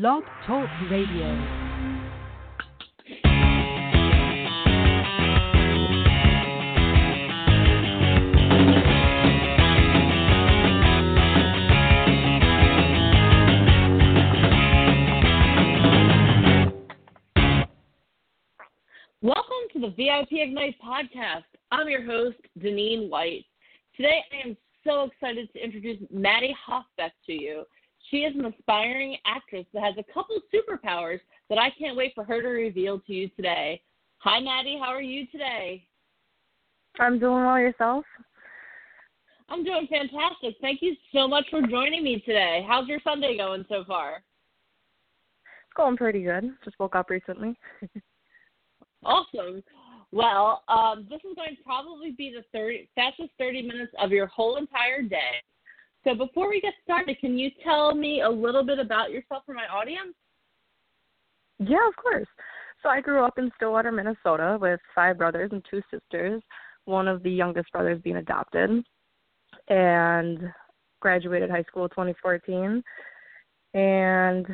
Blog Talk Radio. Welcome to the VIP Ignite podcast. I'm your host, Deneen White. Today I am so excited to introduce Maddie Hoffbeck to you. She is an aspiring actress that has a couple superpowers that I can't wait for her to reveal to you today. Hi, Maddie. How are you today? I'm doing well. Yourself? I'm doing fantastic. Thank you so much for joining me today. How's your Sunday going so far? It's going pretty good. Just woke up recently. awesome. Well, um, this is going to probably be the 30, fastest 30 minutes of your whole entire day. So before we get started, can you tell me a little bit about yourself for my audience? Yeah, of course. So I grew up in Stillwater, Minnesota with five brothers and two sisters, one of the youngest brothers being adopted, and graduated high school 2014 and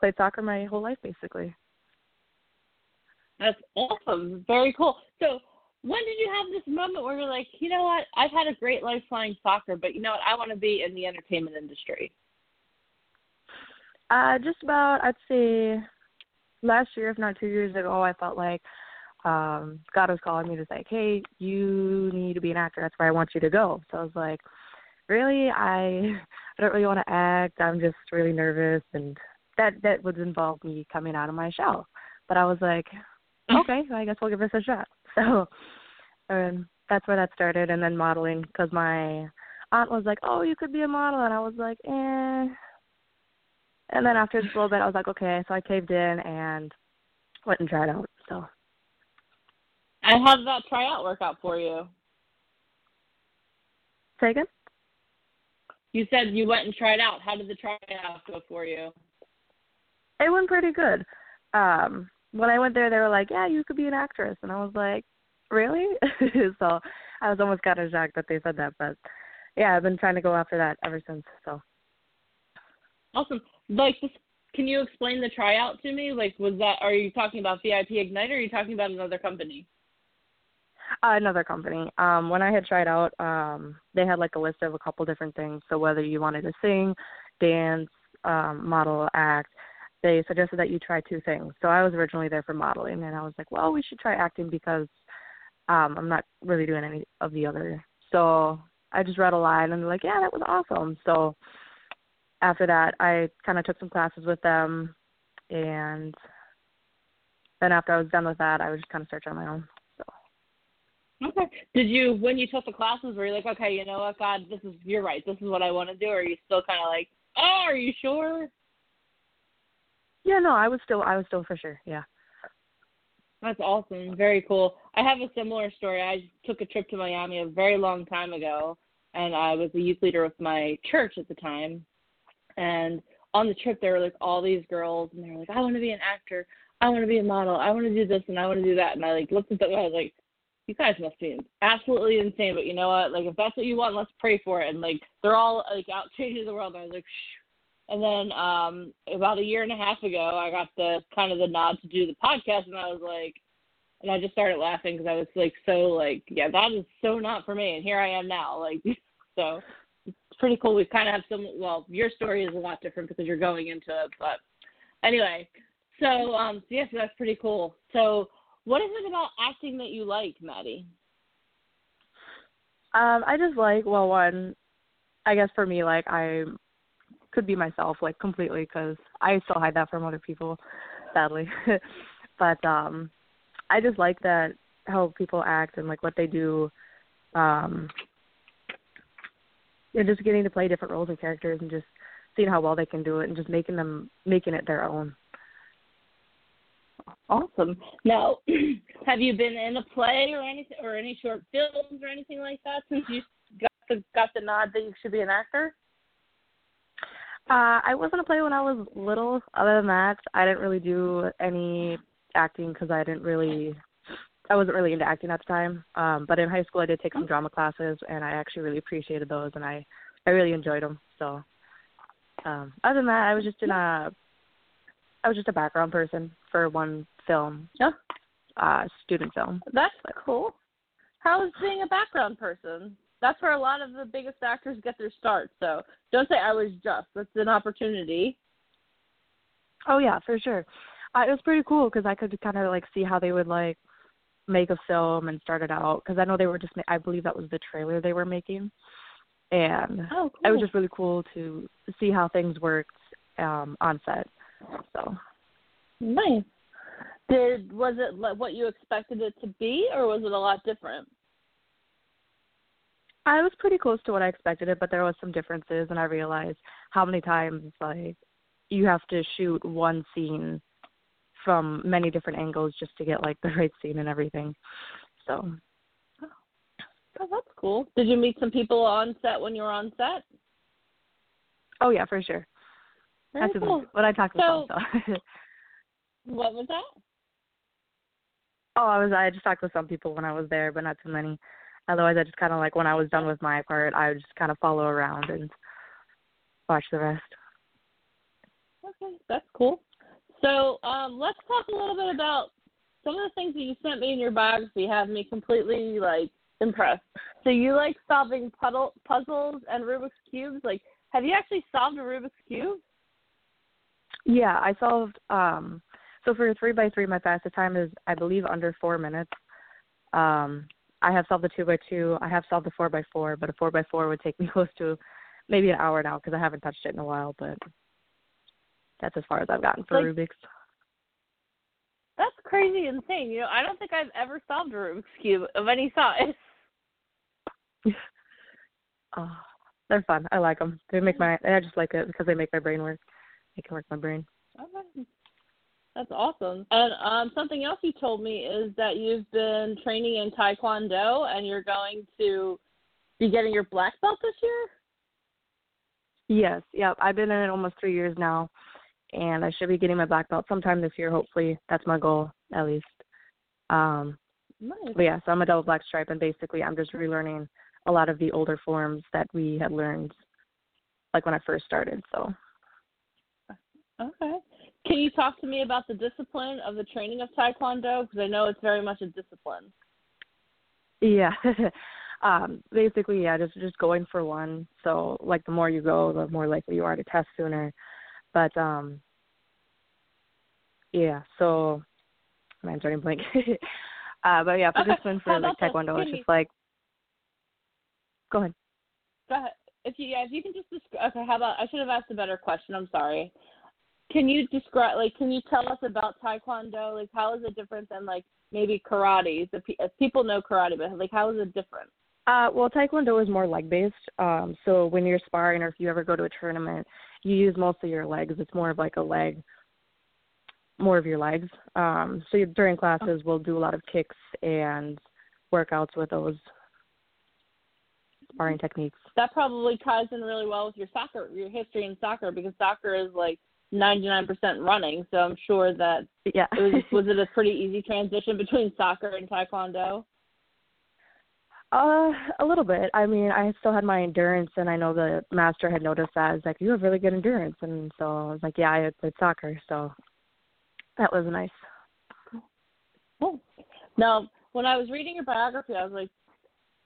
played soccer my whole life basically. That's awesome. Very cool. So, when did you have this moment where you're like, you know what? I've had a great life playing soccer, but you know what? I want to be in the entertainment industry. Uh, just about, I'd say, last year, if not two years ago, I felt like um God was calling me to say, hey, you need to be an actor. That's where I want you to go. So I was like, really? I I don't really want to act. I'm just really nervous, and that that would involve me coming out of my shell. But I was like, okay, I guess we'll give this a shot. So, and that's where that started, and then modeling because my aunt was like, oh, you could be a model, and I was like, eh. And then after just a little bit, I was like, okay, so I caved in and went and tried out. So. And how did that tryout work out for you? Say again? You said you went and tried out. How did the tryout go for you? It went pretty good. Um, when I went there, they were like, "Yeah, you could be an actress," and I was like, "Really?" so I was almost kind of shocked that they said that, but yeah, I've been trying to go after that ever since. So awesome. Like, can you explain the tryout to me? Like, was that? Are you talking about VIP Ignite, or are you talking about another company? Uh, another company. Um, when I had tried out, um, they had like a list of a couple different things. So whether you wanted to sing, dance, um, model, act, they suggested that you try two things. So I was originally there for modeling, and I was like, well, we should try acting because um, I'm not really doing any of the other. So I just read a line, and they're like, yeah, that was awesome. So after that, I kind of took some classes with them, and then after I was done with that, I was just kind of searching on my own. So. Okay. Did you, when you took the classes, were you like, okay, you know what, God, this is, you're right, this is what I want to do, or are you still kind of like, oh, are you sure? Yeah, no, I was still, I was still for sure, yeah. That's awesome. Very cool. I have a similar story. I took a trip to Miami a very long time ago, and I was a youth leader with my church at the time. And on the trip, there were like all these girls, and they were like, I want to be an actor. I want to be a model. I want to do this, and I want to do that. And I like looked at them, and I was like, you guys must be absolutely insane. But you know what? Like, if that's what you want, let's pray for it. And like, they're all like out changing the world. And I was like, Shh. And then um about a year and a half ago, I got the kind of the nod to do the podcast, and I was like, and I just started laughing because I was like so like, yeah, that is so not for me. And here I am now. Like, so it's pretty cool. We kind of have some. Well, your story is a lot different because you're going into it, but anyway. So um, so yes, that's pretty cool. So what is it about acting that you like, Maddie? Um, I just like well, one, I guess for me, like I could be myself like completely because I still hide that from other people, sadly. but um, I just like that how people act and like what they do. Um, and just getting to play different roles and characters and just seeing how well they can do it and just making them making it their own. Awesome. Now, have you been in a play or anything, or any short films or anything like that since you got the got the nod that you should be an actor? Uh, I wasn't a play when I was little. Other than that, I didn't really do any acting because I didn't really, I wasn't really into acting at the time. Um, but in high school, I did take some drama classes, and I actually really appreciated those, and I, I really enjoyed them. So, um, other than that, I was just in a I was just a background person for one film. Yeah. Uh, student film. That's cool. How is being a background person? That's where a lot of the biggest actors get their start. So don't say I was just. That's an opportunity. Oh yeah, for sure. Uh, it was pretty cool because I could kind of like see how they would like make a film and start it out because I know they were just. Ma- I believe that was the trailer they were making, and oh, cool. it was just really cool to see how things worked um on set. So nice. Did was it what you expected it to be, or was it a lot different? I was pretty close to what I expected it, but there was some differences, and I realized how many times like you have to shoot one scene from many different angles just to get like the right scene and everything. So. Oh, that's cool. Did you meet some people on set when you were on set? Oh yeah, for sure. Very That's cool. what I talked to So- some. So. What was that? oh, I was I just talked with some people when I was there, but not too many. Otherwise, I just kind of like when I was done with my part, I would just kind of follow around and watch the rest. Okay, that's cool. So um, let's talk a little bit about some of the things that you sent me in your biography. Have me completely like impressed. So you like solving puddle, puzzles and Rubik's cubes. Like, have you actually solved a Rubik's cube? Yeah, I solved. um So for a three by three, my fastest time is I believe under four minutes. Um I have solved the two by two. I have solved the four by four, but a four by four would take me close to maybe an hour now because I haven't touched it in a while. But that's as far as I've gotten for Like- Rubik's. That's crazy insane. You know, I don't think I've ever solved a Rubik's cube of any size. Oh, they're fun. I like them. They make my. I just like it because they make my brain work. They can work my brain. Okay. That's awesome. And um, something else you told me is that you've been training in Taekwondo and you're going to be getting your black belt this year. Yes, yep. I've been in it almost three years now, and I should be getting my black belt sometime this year. Hopefully, that's my goal at least. Um, Nice. but yeah, so I'm a double black stripe, and basically, I'm just relearning a lot of the older forms that we had learned, like when I first started. So Okay. Can you talk to me about the discipline of the training of Taekwondo? Because I know it's very much a discipline. yeah, um, basically, yeah, just just going for one. So like the more you go, the more likely you are to test sooner. But um, yeah, so I'm starting blank. uh, but yeah, for Okay, discipline for like taekwondo, it's just like. Go ahead. Go ahead. If you yeah, if you can just describe. Okay, how about I should have asked a better question. I'm sorry. Can you describe like Can you tell us about Taekwondo? Like how is it different than like maybe karate? If, if people know karate, but like how is it different? Uh, well, Taekwondo is more leg based. Um, so when you're sparring or if you ever go to a tournament, you use most of your legs. It's more of like a leg, more of your legs. Um, so you, during classes, we'll do a lot of kicks and workouts with those sparring techniques. That probably ties in really well with your soccer, your history in soccer, because soccer is like 99% running. So I'm sure that Yeah. it was was it a pretty easy transition between soccer and taekwondo? Uh, a little bit. I mean, I still had my endurance, and I know the master had noticed that. It's like you have really good endurance, and so I was like, yeah, I had played soccer, so that was nice. Cool. Now, when I was reading your biography, I was like,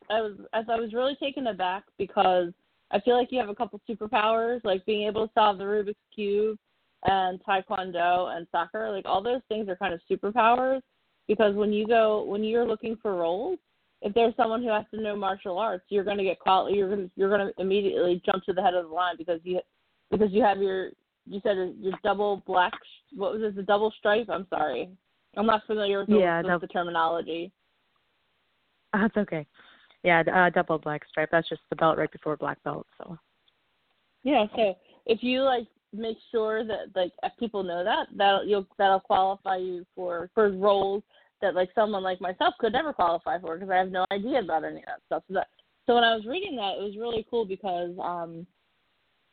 I was as I was really taken aback because I feel like you have a couple superpowers, like being able to solve the Rubik's cube and taekwondo and soccer. Like all those things are kind of superpowers because when you go when you're looking for roles, if there's someone who has to know martial arts, you're going to get quality. You're going to you're going to immediately jump to the head of the line because you because you have your you said your double black. What was it? The double stripe. I'm sorry. I'm not familiar with the, Yeah, with the terminology. That's okay. Yeah, uh, double black stripe. That's just the belt right before black belt. So Yeah, so if you like make sure that like if people know that that you'll that'll qualify you for for roles that like someone like myself could never qualify for because I have no idea about any of that stuff. So that so when I was reading that, it was really cool because um,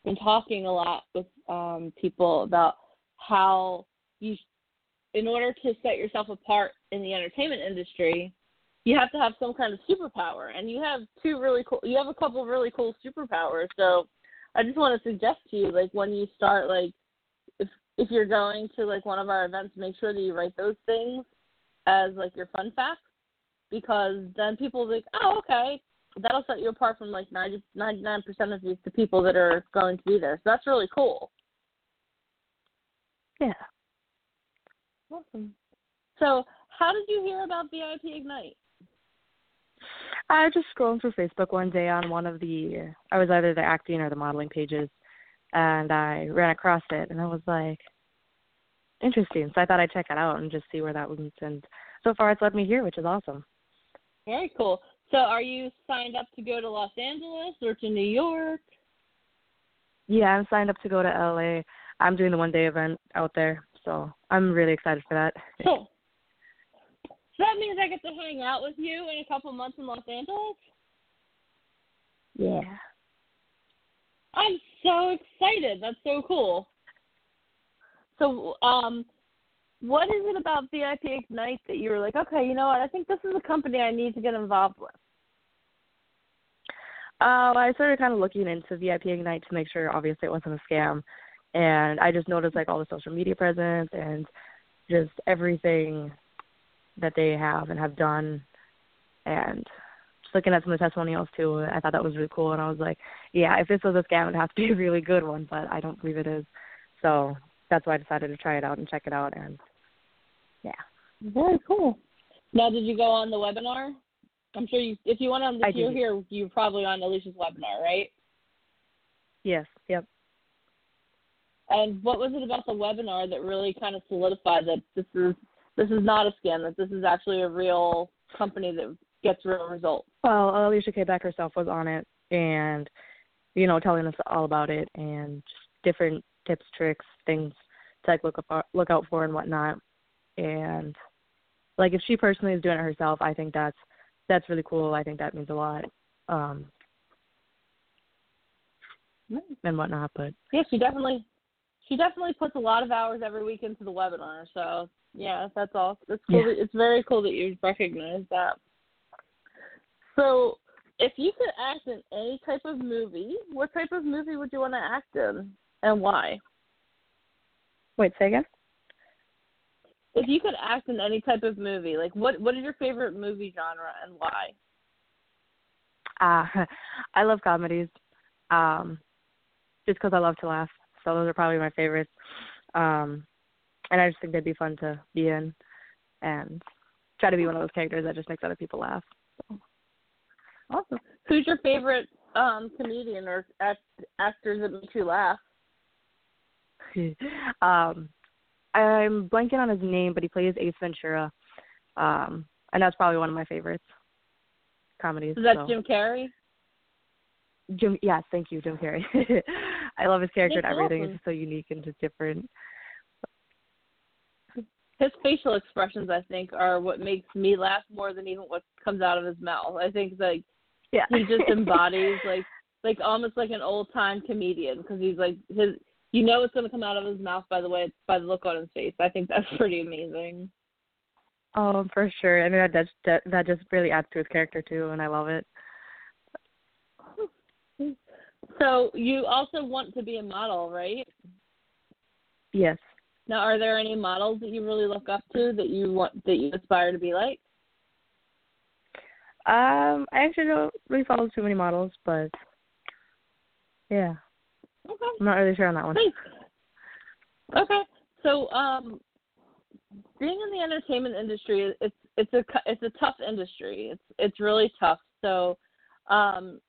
been talking a lot with um people about how you in order to set yourself apart in the entertainment industry, you have to have some kind of superpower, and you have two really cool. You have a couple really cool superpowers. So, I just want to suggest to you, like when you start, like if if you're going to like one of our events, make sure that you write those things as like your fun facts because then people will be like, oh, okay, that'll set you apart from like 90, 99% of the people that are going to be there. So that's really cool. Yeah. Awesome. So, how did you hear about VIP Ignite? I was just scrolling through Facebook one day on one of the I was either the acting or the modeling pages and I ran across it and I was like interesting. So I thought I'd check it out and just see where that was and so far it's led me here, which is awesome. Very cool. So are you signed up to go to Los Angeles or to New York? Yeah, I'm signed up to go to LA. I'm doing the one day event out there, so I'm really excited for that. Cool. So that means I get to hang out with you in a couple months in Los Angeles? Yeah. I'm so excited. That's so cool. So, um, what is it about VIP Ignite that you were like, okay, you know what? I think this is a company I need to get involved with. Uh, I started kind of looking into VIP Ignite to make sure, obviously, it wasn't a scam, and I just noticed like all the social media presence and just everything that they have and have done, and just looking at some of the testimonials too. I thought that was really cool, and I was like, yeah, if this was a scam, it'd have to be a really good one, but I don't believe it is. So that's why I decided to try it out and check it out, and yeah. Very cool. Now, did you go on the webinar? I'm sure you, if you went on, the you're here, you're probably on Alicia's webinar, right? Yes. Yep. And what was it about the webinar that really kind of solidified that this is this is not a scam, that this is actually a real company that gets real results? Well, Alicia K. Beck herself was on it, and you know, telling us all about it and just different tips, tricks, things to like look up, look out for and whatnot. And like if she personally is doing it herself, I think that's that's really cool. I think that means a lot. Um and whatnot, but yeah, she definitely she definitely puts a lot of hours every week into the webinar. So yeah, that's all. It's cool. Yeah. That, it's very cool that you recognize that. So, if you could act in any type of movie, what type of movie would you want to act in, and why? Wait, say again. If you could act in any type of movie, like what what is your favorite movie genre and why? Uh, I love comedies, um, just because I love to laugh. So those are probably my favorites. Um, and I just think they'd be fun to be in, and try to be one of those characters that just makes other people laugh. So. Awesome. Who's your favorite um, comedian or act, actor that makes you laugh? um, I'm blanking on his name, but he plays Ace Ventura, um, and that's probably one of my favorites comedies. Is that so. Jim Carrey? Jim, yes, thank you, Jim Carrey. I love his character That's and everything. It's just so unique and just different. His facial expressions, I think, are what makes me laugh more than even what comes out of his mouth. I think like Yeah, he just embodies like like almost like an old time comedian because he's like his you know it's going to come out of his mouth by the way by the look on his face. I think that's pretty amazing. oh, for sure. I mean, that that, that just really adds to his character too, and I love it. So you also want to be a model, right? Yes. Now, are there any models that you really look up to that you want that you aspire to be like? Um, I actually don't really follow too many models, but yeah, Okay. I'm not really sure on that one. Nice. Okay. So, um, being in the entertainment industry, it's it's a it's a tough industry. It's it's really tough. So, um,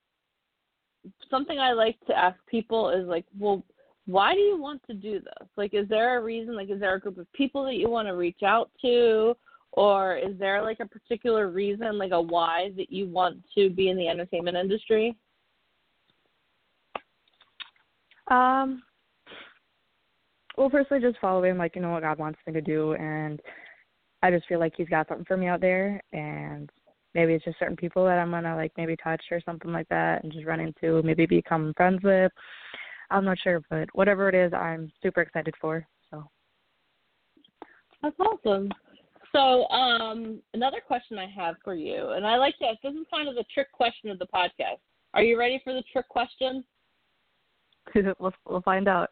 something I like to ask people is like, well, why do you want to do this? Like, is there a reason? Like, is there a group of people that you want to reach out to? Or is there like a particular reason, like a why, that you want to be in the entertainment industry? Um, well, personally, just following like you know what God wants me to do, and I just feel like He's got something for me out there, and maybe it's just certain people that I'm gonna like maybe touch or something like that, and just run into, maybe become friends with. I'm not sure, but whatever it is, I'm super excited for. So. That's awesome. So, um, another question I have for you, and I like this. This is kind of the trick question of the podcast. Are you ready for the trick question? we'll we'll find out.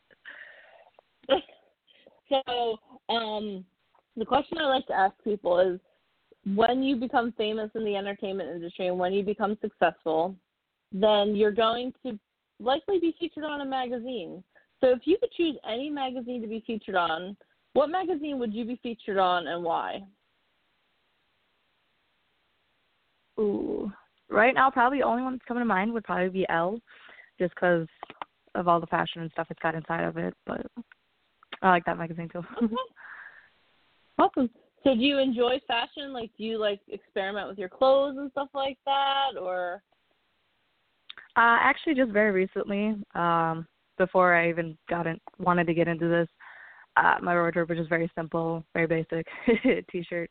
So, um, the question I like to ask people is when you become famous in the entertainment industry and when you become successful, then you're going to likely be featured on a magazine. So if you could choose any magazine to be featured on, what magazine would you be featured on and why? Ooh, right now probably the only one that's coming to mind would probably be Elle, just because of all the fashion and stuff it's got inside of it. But I like that magazine too. Mm-hmm. awesome. So do you enjoy fashion? Like, do you like experiment with your clothes and stuff like that, or? Uh, actually, just very recently, um, before I even got in, wanted to get into this, uh, my wardrobe was just very simple, very basic, t-shirt,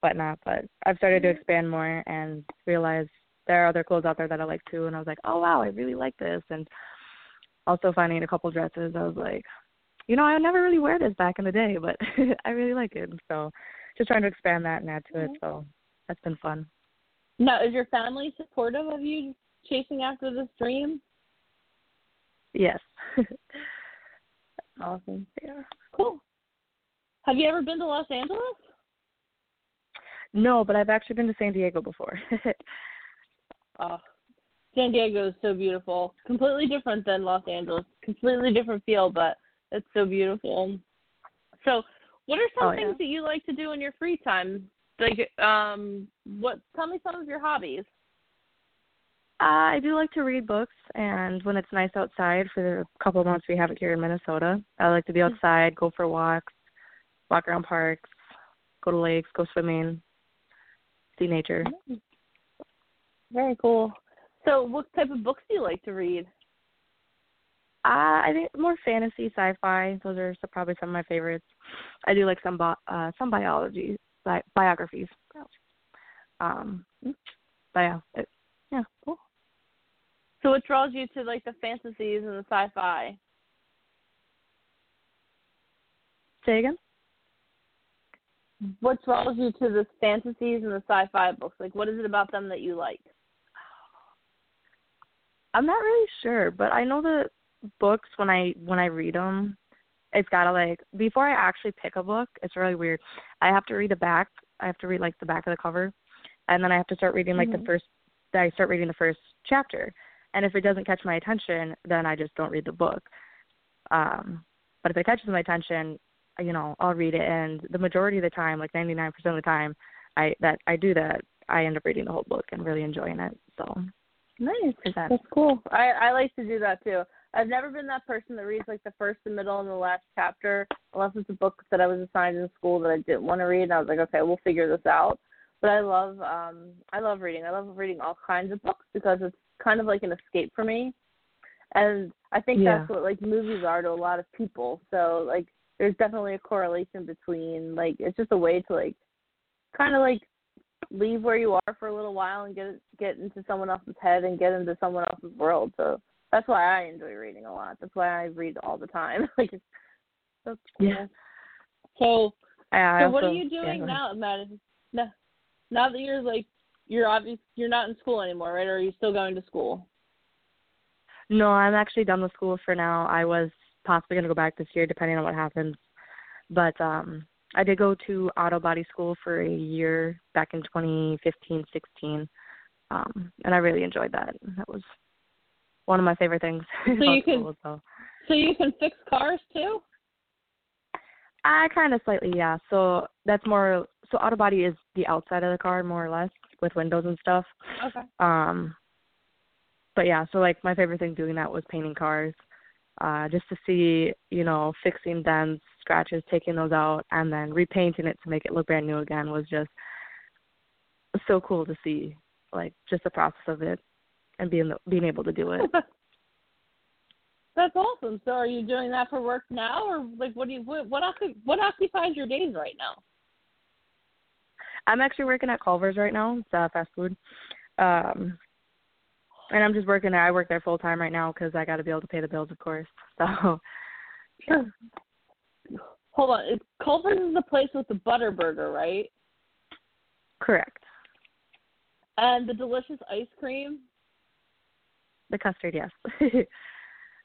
whatnot. But I've started to Mm-hmm. expand more and realize there are other clothes out there that I like too. And I was like, oh wow, I really like this. And also finding a couple dresses, I was like, you know, I would never really wear this back in the day, but I really like it. So just trying to expand that and add to it. Mm-hmm. So that's been fun. Now, is your family supportive of you chasing after this dream? Yes. Awesome. yeah. Cool. Have you ever been to Los Angeles? No, but I've actually been to San Diego before. Oh, San Diego is so beautiful. Completely different than Los Angeles. Completely different feel, but it's so beautiful. So, what are some Oh, things yeah. that you like to do in your free time? Like, um, what? Tell me some of your hobbies. Uh, I do like to read books, and when it's nice outside for the couple of months we have it here in Minnesota, I like to be outside, go for walks, walk around parks, go to lakes, go swimming, see nature. Very cool. So, what type of books do you like to read? Uh, I think more fantasy, sci-fi. Those are probably some of my favorites. I do like some bi- uh, some biology bi- biographies. Um, but yeah, it, yeah, cool. So, what draws you to like the fantasies and the sci-fi? Say again. What draws you to the fantasies and the sci-fi books? Like, what is it about them that you like? I'm not really sure, but I know the books when I when I read them, it's gotta like before I actually pick a book. It's really weird. I have to read the back. I have to read like the back of the cover, and then I have to start reading like Mhm. the first. I start reading the first chapter, and if it doesn't catch my attention, then I just don't read the book. Um, but if it catches my attention, you know, I'll read it, and the majority of the time, like 99% of the time, I that I do that, I end up reading the whole book and really enjoying it. So Nice. That's cool. I I like to do that too. I've never been that person that reads like the first, the middle, and the last chapter, unless it's a book that I was assigned in school that I didn't want to read, and I was like, okay, we'll figure this out. But I love um I love reading. I love reading all kinds of books because it's kind of like an escape for me. And I think Yeah. that's what like movies are to a lot of people. So like there's definitely a correlation between like it's just a way to like kind of like leave where you are for a little while and get get into someone else's head and get into someone else's world. So that's why I enjoy reading a lot. That's why I read all the time. like it's that's cool. Yeah. So I so what are you doing ahead. now, Madison? Now, now that you're like you're obvious you're not in school anymore, right? Or are you still going to school? No, I'm actually done with school for now. I was possibly going to go back this year, depending on what happens. But um, I did go to auto body school for a year back in 2015, 16, um, and I really enjoyed that. That was one of my favorite things. So you can- school, so. So you can fix cars too? I kind of slightly, yeah. So that's more. So auto body is the outside of the car, more or less, with windows and stuff. Okay. Um, but yeah, so like my favorite thing doing that was painting cars, uh, just to see, you know, fixing dents, scratches, taking those out, and then repainting it to make it look brand new again was just so cool to see, like just the process of it and being being able to do it. That's awesome. So are you doing that for work now, or like what do you what what, what occupies your days right now? I'm actually working at Culver's right now. It's uh, fast food. Um, and I'm just working there. I work there full time right now because I got to be able to pay the bills, of course. So, Sure. Hold on. It's Culver's is the place with the butter burger, right? correct. And the delicious ice cream. The custard, yes.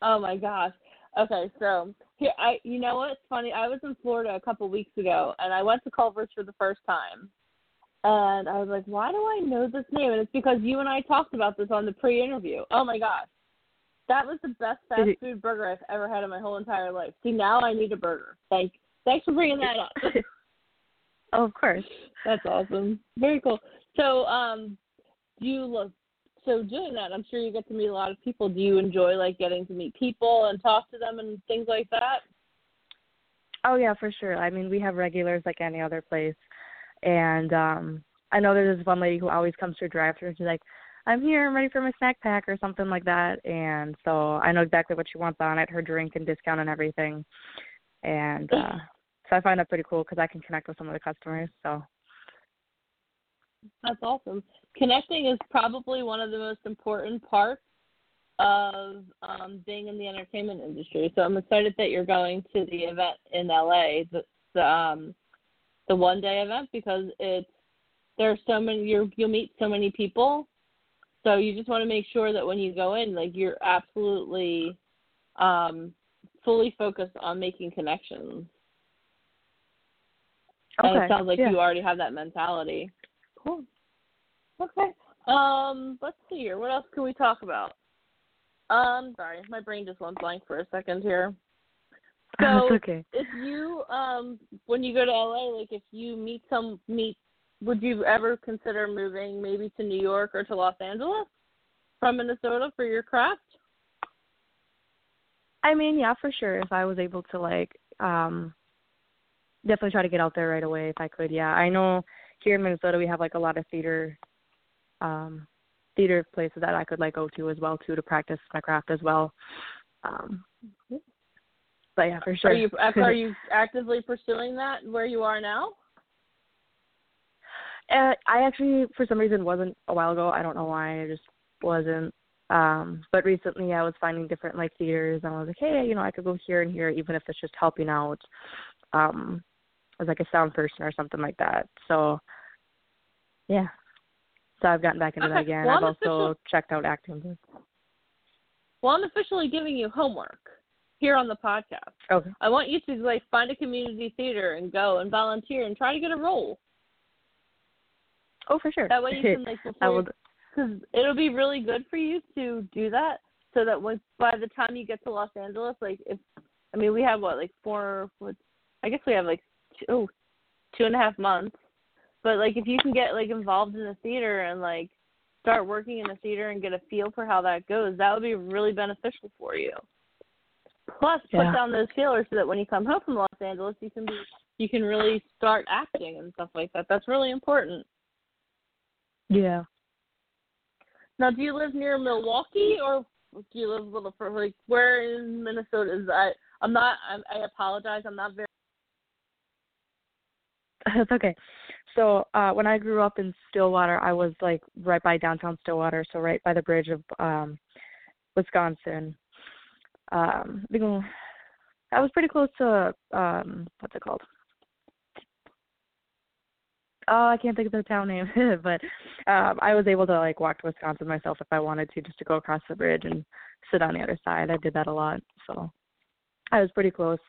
Oh my gosh. Okay, so Here, I you know what's funny? I was in Florida a couple weeks ago, and I went to Culver's for the first time, and I was like, "Why do I know this name?" And it's because you and I talked about this on the pre-interview. Oh my gosh, that was the best fast food burger I've ever had in my whole entire life. See, now I need a burger. Thank, thanks for bringing that up. oh, of course. That's awesome. Very cool. So, um, do you look? So doing that, I'm sure you get to meet a lot of people. Do you enjoy like getting to meet people and talk to them and things like that? Oh yeah, for sure. I mean, we have regulars like any other place, and um I know there's this one lady who always comes to a drive-through. and She's like, "I'm here, I'm ready for my snack pack" or something like that, and so I know exactly what she wants on it, her drink and discount and everything, and uh so I find that pretty cool because I can connect with some of the customers. So that's awesome. Connecting is probably one of the most important parts of um, being in the entertainment industry. So I'm excited that you're going to the event in LA, the, the um, the one day event because it's there are so many you you'll meet so many people. So you just want to make sure that when you go in, like you're absolutely um, fully focused on making connections. Okay. And it sounds like yeah. you already have that mentality. Cool. Okay. Um, let's see here. What else can we talk about? Um, sorry, my brain just went blank for a second here. So, okay. if you um when you go to LA, like if you meet some meet, would you ever consider moving maybe to New York or to Los Angeles from Minnesota for your craft? I mean, yeah, for sure. If I was able to like um definitely try to get out there right away if I could. Yeah. I know here in Minnesota we have like a lot of theater um theater places that I could like go to as well too to practice my craft as well. Um but yeah, for sure. Are you are you actively pursuing that where you are now? Uh, I actually, for some reason, wasn't a while ago. I don't know why. I just wasn't. Um, but recently, I was finding different like theaters, and I was like, hey, you know, I could go here and here, even if it's just helping out, um, as like a sound person or something like that. So, yeah. So I've gotten back into that again. Well, I've also checked out acting. Well, I'm officially giving you homework here on the podcast. Okay. I want you to like find a community theater and go and volunteer and try to get a role. Oh, for sure. That way you can like before would. because it'll be really good for you to do that so that when by the time you get to Los Angeles, like if I mean we have what like four what I guess we have like oh, two and a half months, but like if you can get like involved in the theater and like start working in the theater and get a feel for how that goes, that would be really beneficial for you. Plus, put Yeah. down those feelers so that when you come home from Los Angeles, you can be you can really start acting and stuff like that. That's really important. Yeah. Now, do you live near Milwaukee or do you live a little further? Like, where in Minnesota is that? I'm not. I'm, I apologize. I'm not very. That's okay. So uh when I grew up in Stillwater, I was like right by downtown Stillwater, so right by the bridge of um Wisconsin. Um I was pretty close to um what's it called? Oh, I can't think of the town name, but um I was able to like walk to Wisconsin myself if I wanted to just to go across the bridge and sit on the other side. I did that a lot. So I was pretty close.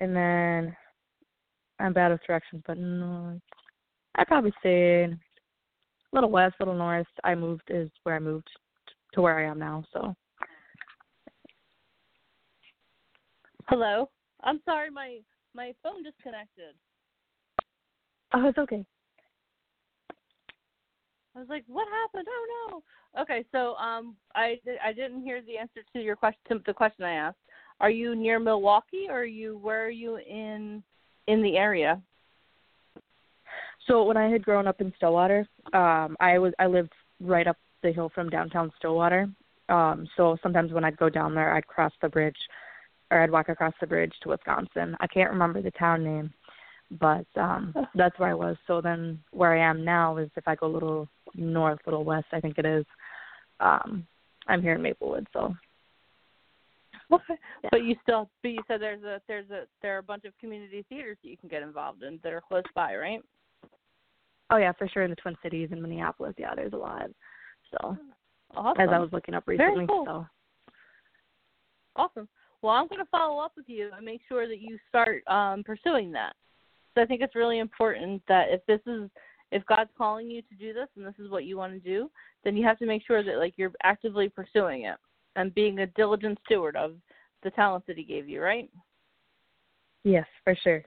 And then I'm bad with directions, but no, I'd probably say a little west, a little north. I moved is where I moved to where I am now. So Hello. I'm sorry. My my phone disconnected. oh, it's okay. I was like, "What happened? Oh no." Okay, so um, I I didn't hear the answer to your question. To the question I asked. Are you near Milwaukee, or are you where are you in in the area? So when I had grown up in Stillwater, um, I was I lived right up the hill from downtown Stillwater. Um, so sometimes when I'd go down there, I'd cross the bridge, or I'd walk across the bridge to Wisconsin. I can't remember the town name, but um, that's where I was. So then where I am now is if I go a little north, little west, I think it is. Um, I'm here in Maplewood, so. Yeah. But you still, but you said there's a there's a there are a bunch of community theaters that you can get involved in that are close by, right? oh yeah, for sure in the Twin Cities and Minneapolis, yeah, there's a lot. So Awesome. as I was looking up recently, cool. so Awesome. well, I'm going to follow up with you and make sure that you start um, pursuing that. So I think it's really important that if this is if God's calling you to do this and this is what you want to do, then you have to make sure that like you're actively pursuing it and being a diligent steward of the talents that He gave you, right? Yes, for sure.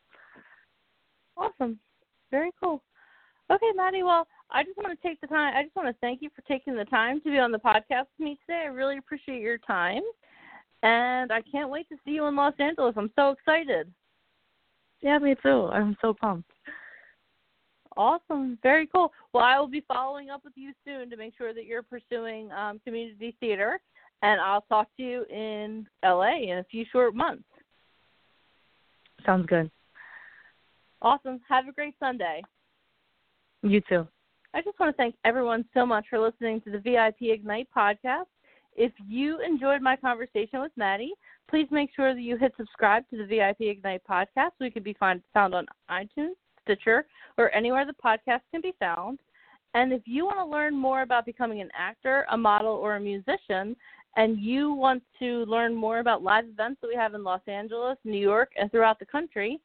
Awesome. Very cool. Okay, Maddie. Well, I just want to take the time. I just want to thank you for taking the time to be on the podcast with me today. I really appreciate your time, and I can't wait to see you in Los Angeles. I'm so excited. Yeah, me too. I'm so pumped. Awesome. Very cool. Well, I will be following up with you soon to make sure that you're pursuing um, community theater, and I'll talk to you in LA in a few short months. Sounds good. Awesome. Have a great Sunday. You too. I just want to thank everyone so much for listening to the VIP Ignite podcast. If you enjoyed my conversation with Maddie, please make sure that you hit subscribe to the VIP Ignite podcast. We can be find, found on iTunes, Stitcher, or anywhere the podcast can be found. And if you want to learn more about becoming an actor, a model, or a musician, and you want to learn more about live events that we have in Los Angeles, New York, and throughout the country,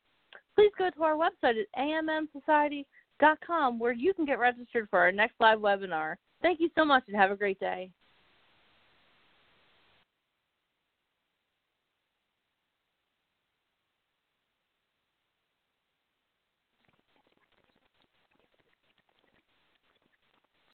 please go to our website at ammsociety.com where you can get registered for our next live webinar. Thank you so much and have a great day.